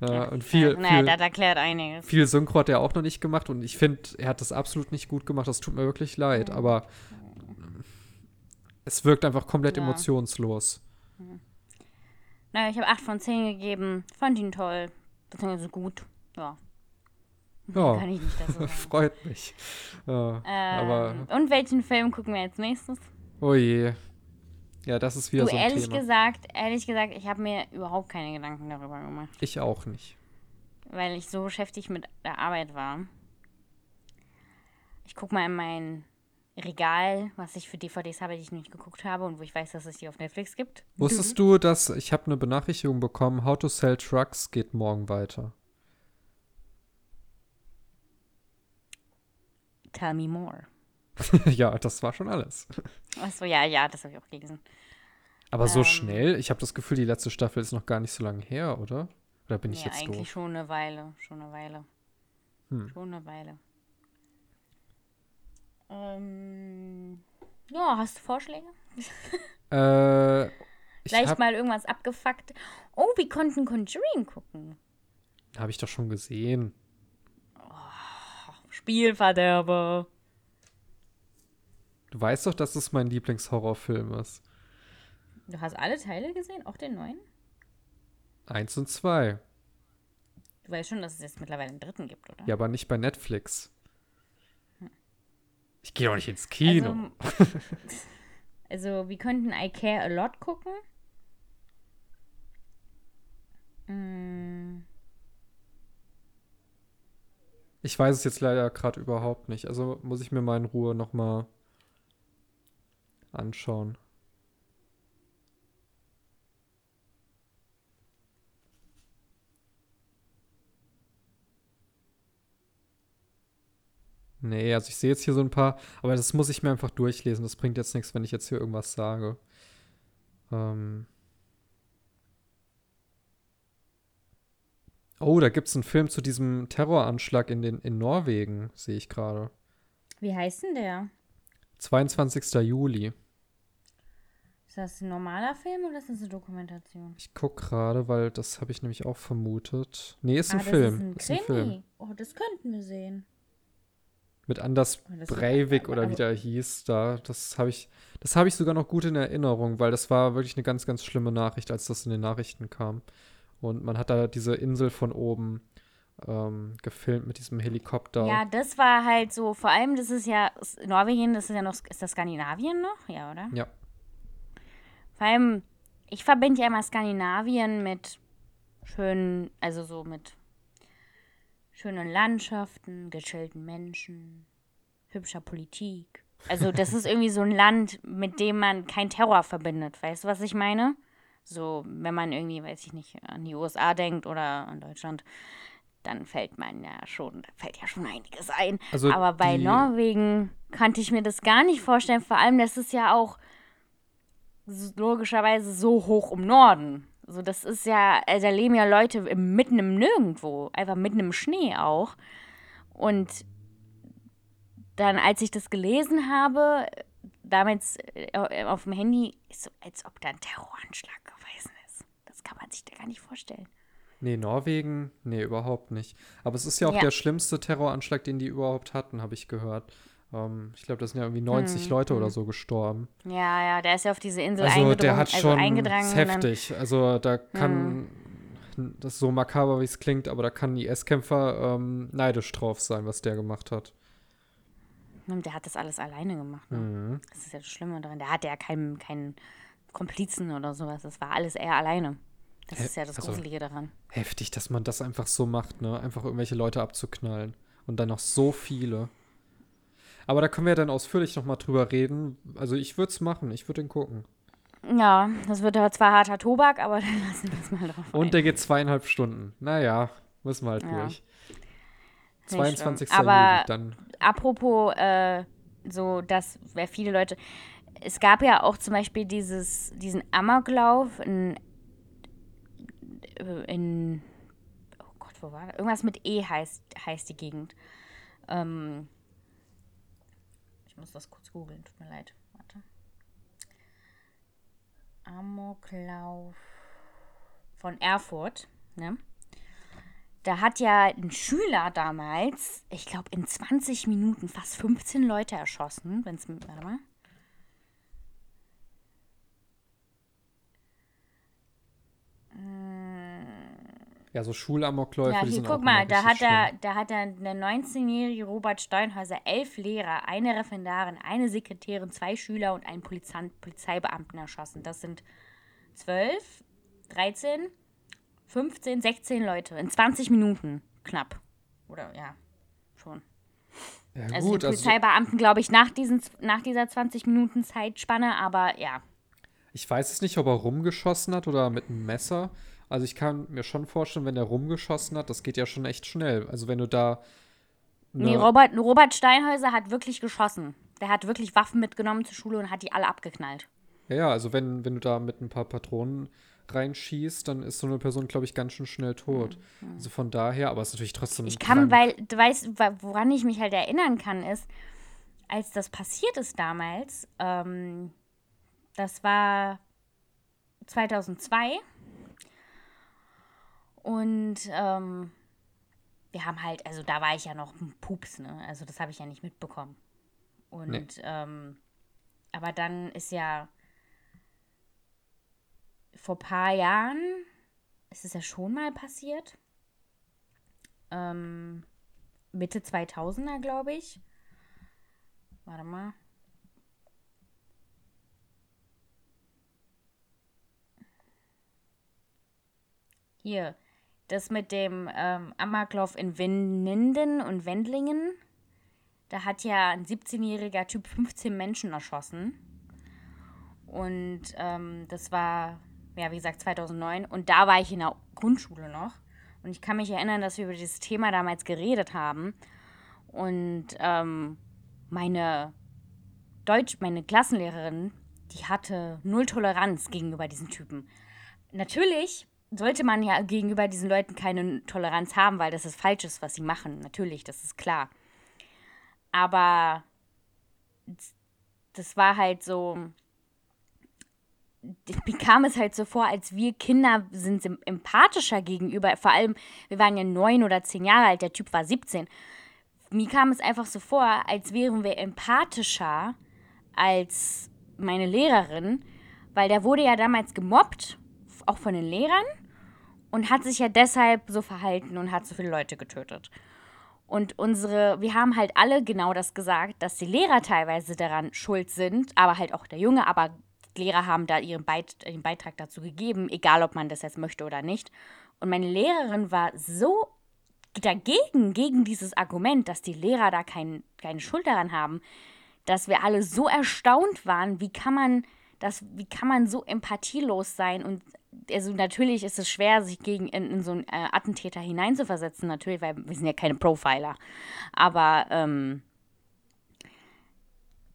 Äh, und viel, naja, viel, das erklärt einiges. Viel Synchro hat er auch noch nicht gemacht und ich finde, er hat das absolut nicht gut gemacht. Das tut mir wirklich leid, mhm. aber es wirkt einfach komplett ja. emotionslos. Mhm. Naja, ich habe 8 von 10 gegeben. Fand ihn toll. Beziehungsweise gut. Ja. Ja, Kann ich nicht das so freut mich. Ja, ähm, aber und welchen Film gucken wir als nächstes? Oh je. Ja, das ist wieder du, so ein ehrlich Thema. gesagt, ehrlich gesagt, ich habe mir überhaupt keine Gedanken darüber gemacht. Ich auch nicht. Weil ich so beschäftigt mit der Arbeit war. Ich gucke mal in mein Regal, was ich für DVDs habe, die ich noch nicht geguckt habe und wo ich weiß, dass es die auf Netflix gibt. Wusstest du, dass ich habe eine Benachrichtigung bekommen, How to Sell Trucks geht morgen weiter? Tell me more. ja, das war schon alles. Achso, ja, ja, das habe ich auch gelesen. Aber so ähm, schnell? Ich habe das Gefühl, die letzte Staffel ist noch gar nicht so lange her, oder? Oder bin ich ja, jetzt eigentlich doof? schon eine Weile, schon eine Weile. Hm. Schon eine Weile. Ähm, ja, hast du Vorschläge? äh, Vielleicht mal irgendwas abgefuckt. Oh, wir konnten Conjuring gucken. Habe ich doch schon gesehen. Oh, Spielverderber. Du weißt doch, dass es mein Lieblingshorrorfilm ist. Du hast alle Teile gesehen, auch den neuen? Eins und zwei. Du weißt schon, dass es jetzt mittlerweile einen dritten gibt, oder? Ja, aber nicht bei Netflix. Hm. Ich gehe doch nicht ins Kino. Also, also, wir könnten I Care a Lot gucken. Hm. Ich weiß es jetzt leider gerade überhaupt nicht. Also muss ich mir mal in Ruhe noch mal anschauen. Nee, also ich sehe jetzt hier so ein paar, aber das muss ich mir einfach durchlesen. Das bringt jetzt nichts, wenn ich jetzt hier irgendwas sage. Ähm oh, da gibt es einen Film zu diesem Terroranschlag in, den, in Norwegen, sehe ich gerade. Wie heißt denn der? 22. Juli. Ist das ein normaler Film oder ist das eine Dokumentation? Ich gucke gerade, weil das habe ich nämlich auch vermutet. Nee, ist ein ah, Film. Ist ein, ist ein Film. Oh, das könnten wir sehen. Mit Anders oh, Breivik oder wie der hieß, da, das habe ich, das habe ich sogar noch gut in Erinnerung, weil das war wirklich eine ganz, ganz schlimme Nachricht, als das in den Nachrichten kam. Und man hat da diese Insel von oben ähm, gefilmt mit diesem Helikopter. Ja, das war halt so, vor allem, das ist ja Norwegen, das ist ja noch, ist das Skandinavien noch? Ja, oder? Ja. Vor allem, ich verbinde ja immer Skandinavien mit schönen, also so mit schönen Landschaften, gechillten Menschen, hübscher Politik. Also das ist irgendwie so ein Land, mit dem man kein Terror verbindet. Weißt du, was ich meine? So, wenn man irgendwie, weiß ich nicht, an die USA denkt oder an Deutschland, dann fällt man ja schon, da fällt ja schon einiges ein. Also Aber bei Norwegen kannte ich mir das gar nicht vorstellen. Vor allem, das ist ja auch logischerweise so hoch im Norden. So, das ist ja, also da leben ja Leute mitten im Nirgendwo, einfach mitten im Schnee auch. Und dann, als ich das gelesen habe, damals äh, auf dem Handy, ist so, als ob da ein Terroranschlag gewesen ist. Das kann man sich da gar nicht vorstellen. Nee, Norwegen, nee, überhaupt nicht. Aber es ist ja auch ja. der schlimmste Terroranschlag, den die überhaupt hatten, habe ich gehört. Ähm, ich glaube, da sind ja irgendwie 90 hm, Leute hm. oder so gestorben. Ja, ja, der ist ja auf diese Insel also, der hat also schon also eingedrang. heftig. Also da kann, hm. das ist so makaber, wie es klingt, aber da kann IS-Kämpfer ähm, neidisch drauf sein, was der gemacht hat. Der hat das alles alleine gemacht. Ne? Mhm. Das ist ja das Schlimme daran. Der hatte ja keinen, keinen Komplizen oder sowas. Das war alles er alleine. Das He ist ja das also, Gruselige daran. Heftig, dass man das einfach so macht, ne? Einfach irgendwelche Leute abzuknallen. Und dann noch so viele. Aber da können wir ja dann ausführlich nochmal drüber reden. Also ich würde es machen, ich würde ihn gucken. Ja, das wird aber zwar harter Tobak, aber dann lassen wir es mal drauf. Und der geht zweieinhalb Stunden. Naja, müssen wir halt ja. durch. 22. Aber Juli dann. Apropos, äh, so, dass wer viele Leute. Es gab ja auch zum Beispiel dieses, diesen Amoklauf in, in. Oh Gott, wo war das? Irgendwas mit E heißt, heißt die Gegend. Ähm, ich muss das kurz googeln, tut mir leid. Warte. Amoklauf von Erfurt, ne? Da hat ja ein Schüler damals, ich glaube, in 20 Minuten fast 15 Leute erschossen. Wenn's, warte mal. Ja, so Schulamokläufe. Ja, hier, guck mal, da hat, er, da hat er der 19-jährige Robert Steinhäuser elf Lehrer, eine Referendarin, eine Sekretärin, zwei Schüler und einen Polizant, Polizeibeamten erschossen. Das sind 12, 13, 15, 16 Leute in 20 Minuten knapp. Oder ja, schon. Ja, also gut, die also Polizeibeamten, glaube ich, nach, diesen, nach dieser 20 Minuten Zeitspanne, aber ja. Ich weiß es nicht, ob er rumgeschossen hat oder mit einem Messer. Also ich kann mir schon vorstellen, wenn er rumgeschossen hat, das geht ja schon echt schnell. Also wenn du da. Nee, Robert, Robert Steinhäuser hat wirklich geschossen. Der hat wirklich Waffen mitgenommen zur Schule und hat die alle abgeknallt. Ja, ja, also wenn, wenn du da mit ein paar Patronen reinschießt, dann ist so eine Person, glaube ich, ganz schön schnell tot. Mhm. Also von daher, aber es ist natürlich trotzdem. Ich kann, krank. weil, du weißt, woran ich mich halt erinnern kann, ist, als das passiert ist damals, ähm, das war 2002 und ähm, wir haben halt, also da war ich ja noch ein Pups, ne? Also das habe ich ja nicht mitbekommen. Und nee. ähm, aber dann ist ja vor ein paar Jahren, ist es ja schon mal passiert. Ähm, Mitte 2000er, glaube ich. Warte mal. Hier, das mit dem ähm, Amoklauf in Winden und Wendlingen. Da hat ja ein 17-jähriger Typ 15 Menschen erschossen. Und ähm, das war, ja, wie gesagt, 2009. Und da war ich in der Grundschule noch. Und ich kann mich erinnern, dass wir über dieses Thema damals geredet haben. Und ähm, meine Deutsch, meine Klassenlehrerin, die hatte null Toleranz gegenüber diesen Typen. Natürlich sollte man ja gegenüber diesen Leuten keine Toleranz haben, weil das ist falsches, was sie machen. Natürlich, das ist klar. Aber das war halt so. Mir kam es halt so vor, als wir Kinder sind empathischer gegenüber. Vor allem, wir waren ja neun oder zehn Jahre alt, der Typ war 17. Mir kam es einfach so vor, als wären wir empathischer als meine Lehrerin, weil der wurde ja damals gemobbt, auch von den Lehrern und hat sich ja deshalb so verhalten und hat so viele Leute getötet. Und unsere, wir haben halt alle genau das gesagt, dass die Lehrer teilweise daran schuld sind, aber halt auch der Junge, aber Lehrer haben da ihren, Beit ihren Beitrag dazu gegeben, egal ob man das jetzt möchte oder nicht. Und meine Lehrerin war so dagegen, gegen dieses Argument, dass die Lehrer da kein, keine Schuld daran haben, dass wir alle so erstaunt waren, wie kann man das, wie kann man so empathielos sein und also natürlich ist es schwer, sich gegen in, in so einen äh, Attentäter hineinzuversetzen, natürlich, weil wir sind ja keine Profiler. Aber ähm,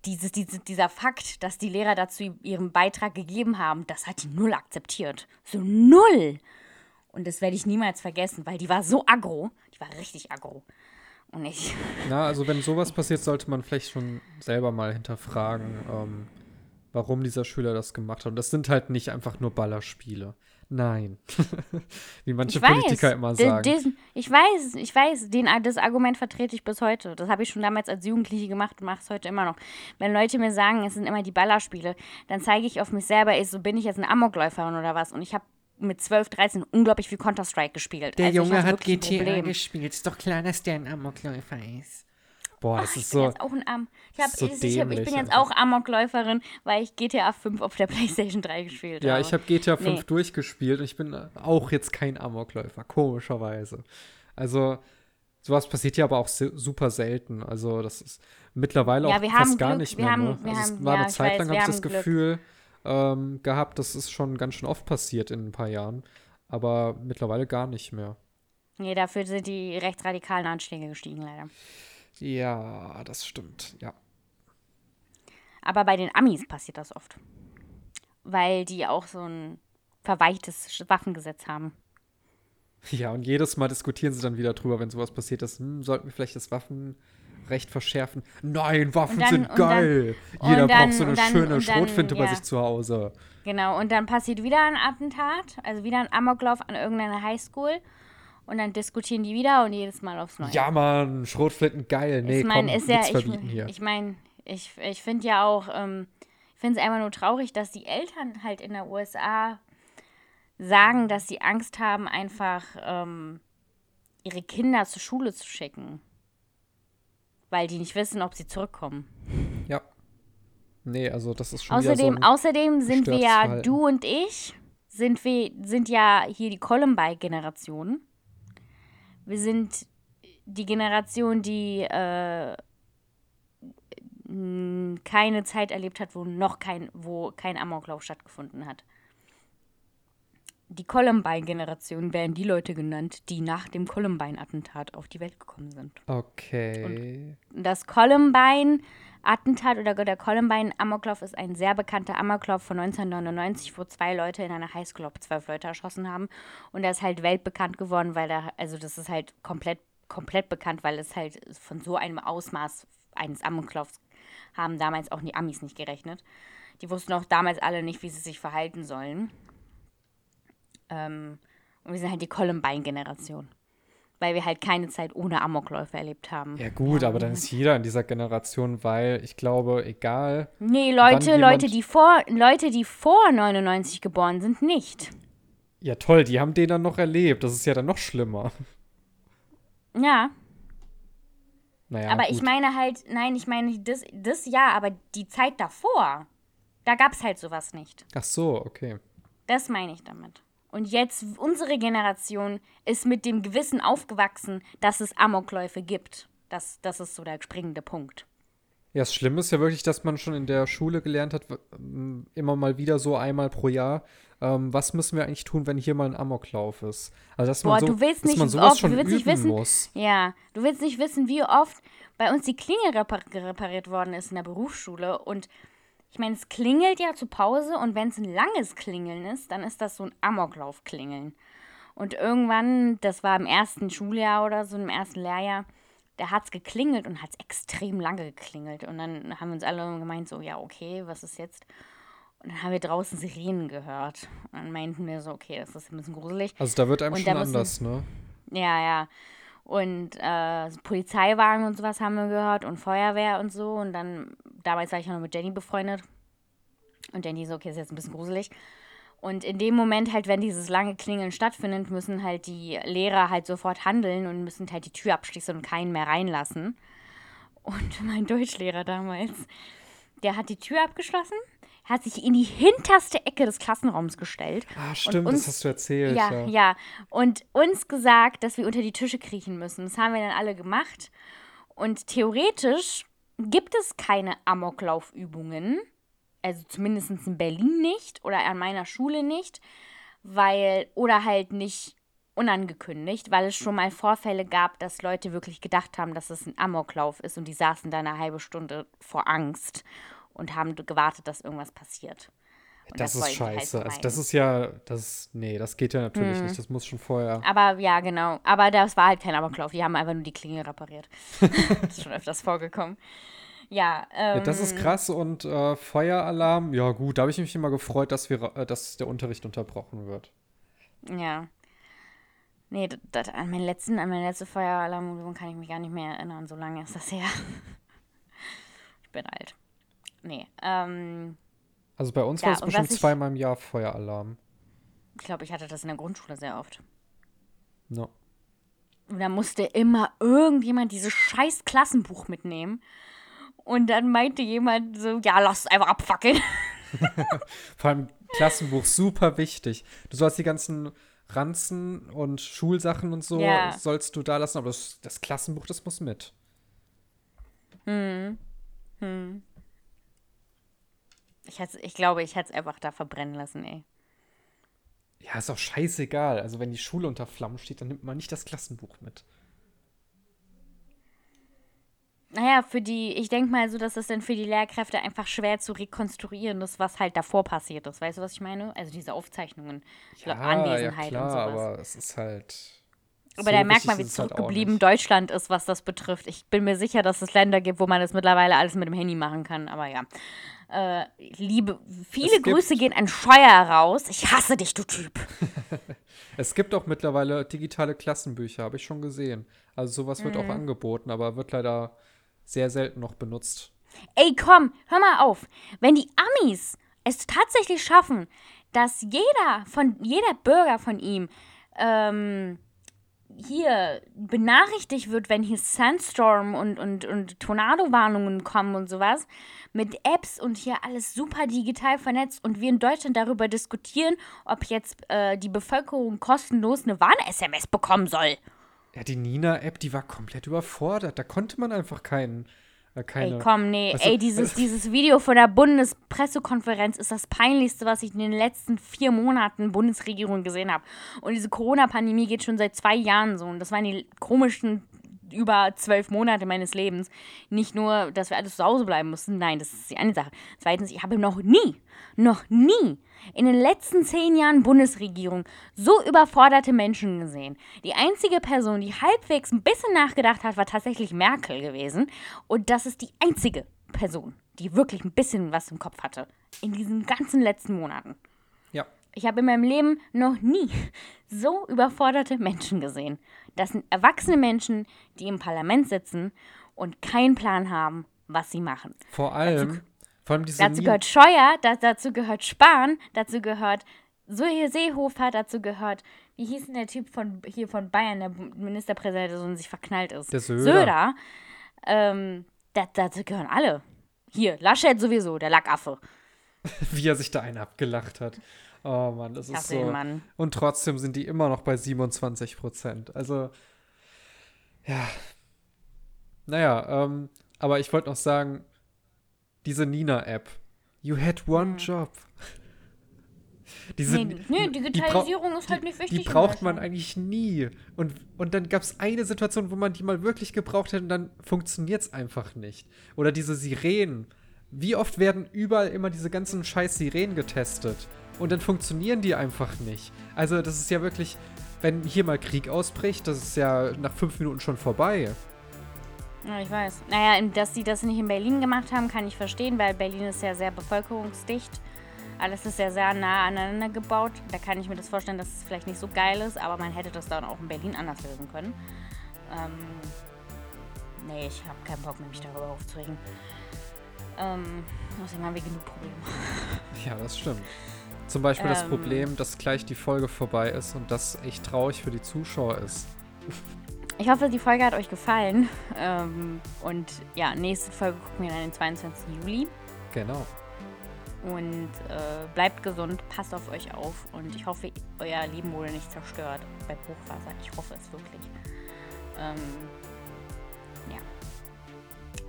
dieses, diese, dieser Fakt, dass die Lehrer dazu ihren Beitrag gegeben haben, das hat die null akzeptiert. So null! Und das werde ich niemals vergessen, weil die war so aggro. Die war richtig aggro. Und ich. Na, also wenn sowas passiert, sollte man vielleicht schon selber mal hinterfragen. Ähm warum dieser Schüler das gemacht hat. Und das sind halt nicht einfach nur Ballerspiele. Nein. Wie manche weiß, Politiker immer sagen. Diesen, ich weiß, ich weiß, den, das Argument vertrete ich bis heute. Das habe ich schon damals als Jugendliche gemacht und mache es heute immer noch. Wenn Leute mir sagen, es sind immer die Ballerspiele, dann zeige ich auf mich selber, ich, so bin ich jetzt eine Amokläuferin oder was. Und ich habe mit 12, 13 unglaublich viel Counter-Strike gespielt. Der also Junge hat GTA gespielt. Ist doch klar, dass der ein Amokläufer ist. Boah, das Ach, ist ich bin so. jetzt auch ein Am ich, hab, so ich, ich, hab, ich bin jetzt auch Amokläuferin, weil ich GTA 5 auf der PlayStation 3 gespielt Ja, habe. ich habe GTA 5 Nee. durchgespielt und ich bin auch jetzt kein Amokläufer, komischerweise. Also, sowas passiert ja aber auch super selten. Also, das ist mittlerweile Ja, auch wir fast haben gar Glück, nicht wir mehr. haben- ne? wir also, es haben- war ja, eine Zeit weiß, lang, wir habe ich das haben Glück. Gefühl ähm, gehabt, das ist schon ganz schön oft passiert in ein paar Jahren. Aber mittlerweile gar nicht mehr. Nee, dafür sind die rechtsradikalen Anschläge gestiegen, leider. Ja, das stimmt, ja. Aber bei den Amis passiert das oft. Weil die auch so ein verweichtes Waffengesetz haben. Ja, und jedes Mal diskutieren sie dann wieder drüber, wenn sowas passiert ist. Hm, sollten wir vielleicht das Waffenrecht verschärfen? Nein, Waffen dann- sind dann- geil. und Jeder dann- braucht so eine dann- schöne dann, Schrotflinte bei ja. sich zu Hause. Genau, und dann passiert wieder ein Attentat, also wieder ein Amoklauf an irgendeiner Highschool. Und dann diskutieren die wieder und jedes Mal aufs Neue. Ja, Mann, Schrotflinten geil. Nee, ich meine, komm, ist ja, ich, verbieten hier. ich meine, ich, ich finde ja auch, ähm, ich finde es einfach nur traurig, dass die Eltern halt in der USA sagen, dass sie Angst haben, einfach ähm, ihre Kinder zur Schule zu schicken. Weil die nicht wissen, ob sie zurückkommen. ja. Nee, also das ist schon Außerdem, so außerdem sind wir ja, du und ich, sind wir, sind ja hier die Columbine-Generation. Wir sind die Generation, die äh, keine Zeit erlebt hat, wo noch kein, wo kein Amoklauf stattgefunden hat. Die Columbine-Generation werden die Leute genannt, die nach dem Columbine-Attentat auf die Welt gekommen sind. Okay. Das Columbine-Attentat oder der Columbine-Amoklauf ist ein sehr bekannter Amoklauf von 1999, wo zwei Leute in einer Highschool zwölf Leute erschossen haben. Und der ist halt weltbekannt geworden, weil da, also das ist halt komplett, komplett bekannt, weil es halt von so einem Ausmaß eines Amoklaufs haben damals auch die Amis nicht gerechnet. Die wussten auch damals alle nicht, wie sie sich verhalten sollen. Ähm, und wir sind halt die Columbine-Generation. Weil wir halt keine Zeit ohne Amokläufe erlebt haben. Ja, gut, aber dann ist jeder in dieser Generation, weil ich glaube, egal. Nee, Leute, jemand- Leute, die vor, Leute, die vor 99 geboren sind, nicht. Ja, toll, die haben den dann noch erlebt. Das ist ja dann noch schlimmer. Ja, Naja, aber gut. ich meine halt, nein, ich meine das, das ja, aber die Zeit davor, da gab es halt sowas nicht. Ach so, okay. Das meine ich damit. Und jetzt, unsere Generation ist mit dem Gewissen aufgewachsen, dass es Amokläufe gibt. Das, das ist so der springende Punkt. Ja, das Schlimme ist ja wirklich, dass man schon in der Schule gelernt hat, ähm, immer mal wieder so einmal pro Jahr, ähm, was müssen wir eigentlich tun, wenn hier mal ein Amoklauf ist. Also, dass Boah, man, so, du willst dass nicht man sowas oft- schon du willst üben nicht wissen- muss. Ja, du willst nicht wissen, wie oft bei uns die Klingel repar repariert worden ist in der Berufsschule. Und ich meine, es klingelt ja zur Pause und wenn es ein langes Klingeln ist, dann ist das so ein Amoklauf-Klingeln. Und irgendwann, das war im ersten Schuljahr oder so, im ersten Lehrjahr, da hat es geklingelt und hat es extrem lange geklingelt. Und dann haben wir uns alle gemeint, so, ja, okay, was ist jetzt? Und dann haben wir draußen Sirenen gehört. Und dann meinten wir so, okay, das ist ein bisschen gruselig. Also da wird einem Und schon müssen- anders, ne? Ja, ja. Und äh, Polizeiwagen und sowas haben wir gehört und Feuerwehr und so. Und dann, damals war ich noch mit Jenny befreundet. Und Jenny so, okay, ist jetzt ein bisschen gruselig. Und in dem Moment halt, wenn dieses lange Klingeln stattfindet, müssen halt die Lehrer halt sofort handeln und müssen halt die Tür abschließen und keinen mehr reinlassen. Und mein Deutschlehrer damals, der hat die Tür abgeschlossen, hat sich in die hinterste Ecke des Klassenraums gestellt Ah, stimmt, uns- das hast du erzählt. ja, Ja, ja. Und uns gesagt, dass wir unter die Tische kriechen müssen. Das haben wir dann alle gemacht. Und theoretisch gibt es keine Amoklaufübungen. Also zumindest in Berlin nicht oder an meiner Schule nicht. Weil, oder halt nicht unangekündigt, weil es schon mal Vorfälle gab, dass Leute wirklich gedacht haben, dass es ein Amoklauf ist und die saßen da eine halbe Stunde vor Angst und haben gewartet, dass irgendwas passiert. Und Das, ist wollten die halt scheiße. also vermeiden. das ist ja, das, nee, das geht ja natürlich Mhm. nicht. Das muss schon vorher. Aber ja, genau. Aber das war halt kein Amoklauf. Die haben einfach nur die Klingel repariert. das ist schon öfters vorgekommen. Ja, ähm, Ja, das ist krass und äh, Feueralarm, ja gut, da habe ich mich immer gefreut, dass wir, äh, dass der Unterricht unterbrochen wird. Ja. Nee, das, das, an, meinen letzten, an meine letzte Feueralarmübung kann ich mich gar nicht mehr erinnern. So lange ist das her. ich bin alt. Nee, ähm, Also bei uns Ja, war es bestimmt zweimal im Jahr Feueralarm. ich glaube, ich hatte das in der Grundschule sehr oft. No. Und da musste immer irgendjemand dieses scheiß Klassenbuch mitnehmen. Und dann meinte jemand so, ja, lass es einfach abfackeln. Vor allem Klassenbuch, super wichtig. Du sollst die ganzen Ranzen und Schulsachen und so, Ja. sollst du da lassen, aber das, das Klassenbuch, das muss mit. Hm. Hm. Ich, ich glaube, ich hätte es einfach da verbrennen lassen, ey. Ja, ist auch scheißegal. Also, wenn die Schule unter Flammen steht, dann nimmt man nicht das Klassenbuch mit. Naja, für die, ich denke mal so, dass das dann für die Lehrkräfte einfach schwer zu rekonstruieren ist, was halt davor passiert ist. Weißt du, was ich meine? Also diese Aufzeichnungen, Ja, Anwesenheit ja klar, und sowas. aber es ist halt. Aber so da merkt man, wie halt zurückgeblieben nicht. Deutschland ist, was das betrifft. Ich bin mir sicher, dass es Länder gibt, wo man das mittlerweile alles mit dem Handy machen kann. Aber ja. Äh, liebe, viele Grüße gehen an Scheuer raus. Ich hasse dich, du Typ. Es gibt auch mittlerweile digitale Klassenbücher, habe ich schon gesehen. Also sowas wird Mhm. auch angeboten, aber wird leider sehr selten noch benutzt. Ey, komm, hör mal auf. Wenn die Amis es tatsächlich schaffen, dass jeder von jeder Bürger von ihm ähm, hier benachrichtigt wird, wenn hier Sandstorm und, und, und Tornado-Warnungen kommen und sowas, mit Apps und hier alles super digital vernetzt und wir in Deutschland darüber diskutieren, ob jetzt äh, die Bevölkerung kostenlos eine Warn-SMS bekommen soll. Ja, die Nina-App, die war komplett überfordert. Da konnte man einfach keinen. Äh, keine, Ey, komm, nee, du, ey, dieses, es- dieses Video von der Bundespressekonferenz ist das peinlichste, was ich in den letzten vier Monaten Bundesregierung gesehen habe. Und diese Corona-Pandemie geht schon seit zwei Jahren so. Und das waren die komischen über zwölf Monate meines Lebens. Nicht nur, dass wir alles zu Hause bleiben mussten. Nein, das ist die eine Sache. Zweitens, ich habe noch nie, noch nie in den letzten zehn Jahren Bundesregierung so überforderte Menschen gesehen. Die einzige Person, die halbwegs ein bisschen nachgedacht hat, war tatsächlich Merkel gewesen. Und das ist die einzige Person, die wirklich ein bisschen was im Kopf hatte. In diesen ganzen letzten Monaten. Ja. Ich habe in meinem Leben noch nie so überforderte Menschen gesehen. Das sind erwachsene Menschen, die im Parlament sitzen und keinen Plan haben, was sie machen. Vor allem, vor allem diese Dazu gehört Scheuer, da, dazu gehört Spahn, dazu gehört so Seehofer, dazu gehört, wie hieß denn der Typ von hier von Bayern, der Ministerpräsident, der so in sich verknallt ist? Der Söder. Söder. Ähm, da, dazu gehören alle. Hier, Laschet sowieso, der Lackaffe. wie er sich da einen abgelacht hat. Oh Mann, das ist so. Mann. Und trotzdem sind die immer noch bei 27 Prozent. Also, ja. Naja, ähm, aber ich wollte noch sagen, diese Nina-App. You had one job. Diese, Nee, nee, die Digitalisierung ist halt die, nicht wichtig. Die braucht man eigentlich nie. Und, und dann gab es eine Situation, wo man die mal wirklich gebraucht hätte und dann funktioniert es einfach nicht. Oder diese Sirenen. Wie oft werden überall immer diese ganzen scheiß Sirenen getestet? Und dann funktionieren die einfach nicht. Also das ist ja wirklich, wenn hier mal Krieg ausbricht, das ist ja nach fünf Minuten schon vorbei. Ja, ich weiß. Naja, dass sie das nicht in Berlin gemacht haben, kann ich verstehen, weil Berlin ist ja sehr bevölkerungsdicht. Alles ist ja sehr nah aneinander gebaut. Da kann ich mir das vorstellen, dass es vielleicht nicht so geil ist, aber man hätte das dann auch in Berlin anders lösen können. Ähm, nee, ich habe keinen Bock mehr, mich darüber aufzuregen. Ähm, außerdem haben wir genug Probleme. Ja, das stimmt. Zum Beispiel das Ähm. Problem, dass gleich die Folge vorbei ist und das echt traurig für die Zuschauer ist. Ich hoffe, die Folge hat euch gefallen. Ähm, und ja, nächste Folge gucken wir dann den 22. Juli. Genau. Und äh, bleibt gesund, passt auf euch auf und ich hoffe, euer Leben wurde nicht zerstört bei Hochwasser. Ich hoffe es wirklich. Ähm, ja.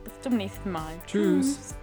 Bis zum nächsten Mal. Tschüss.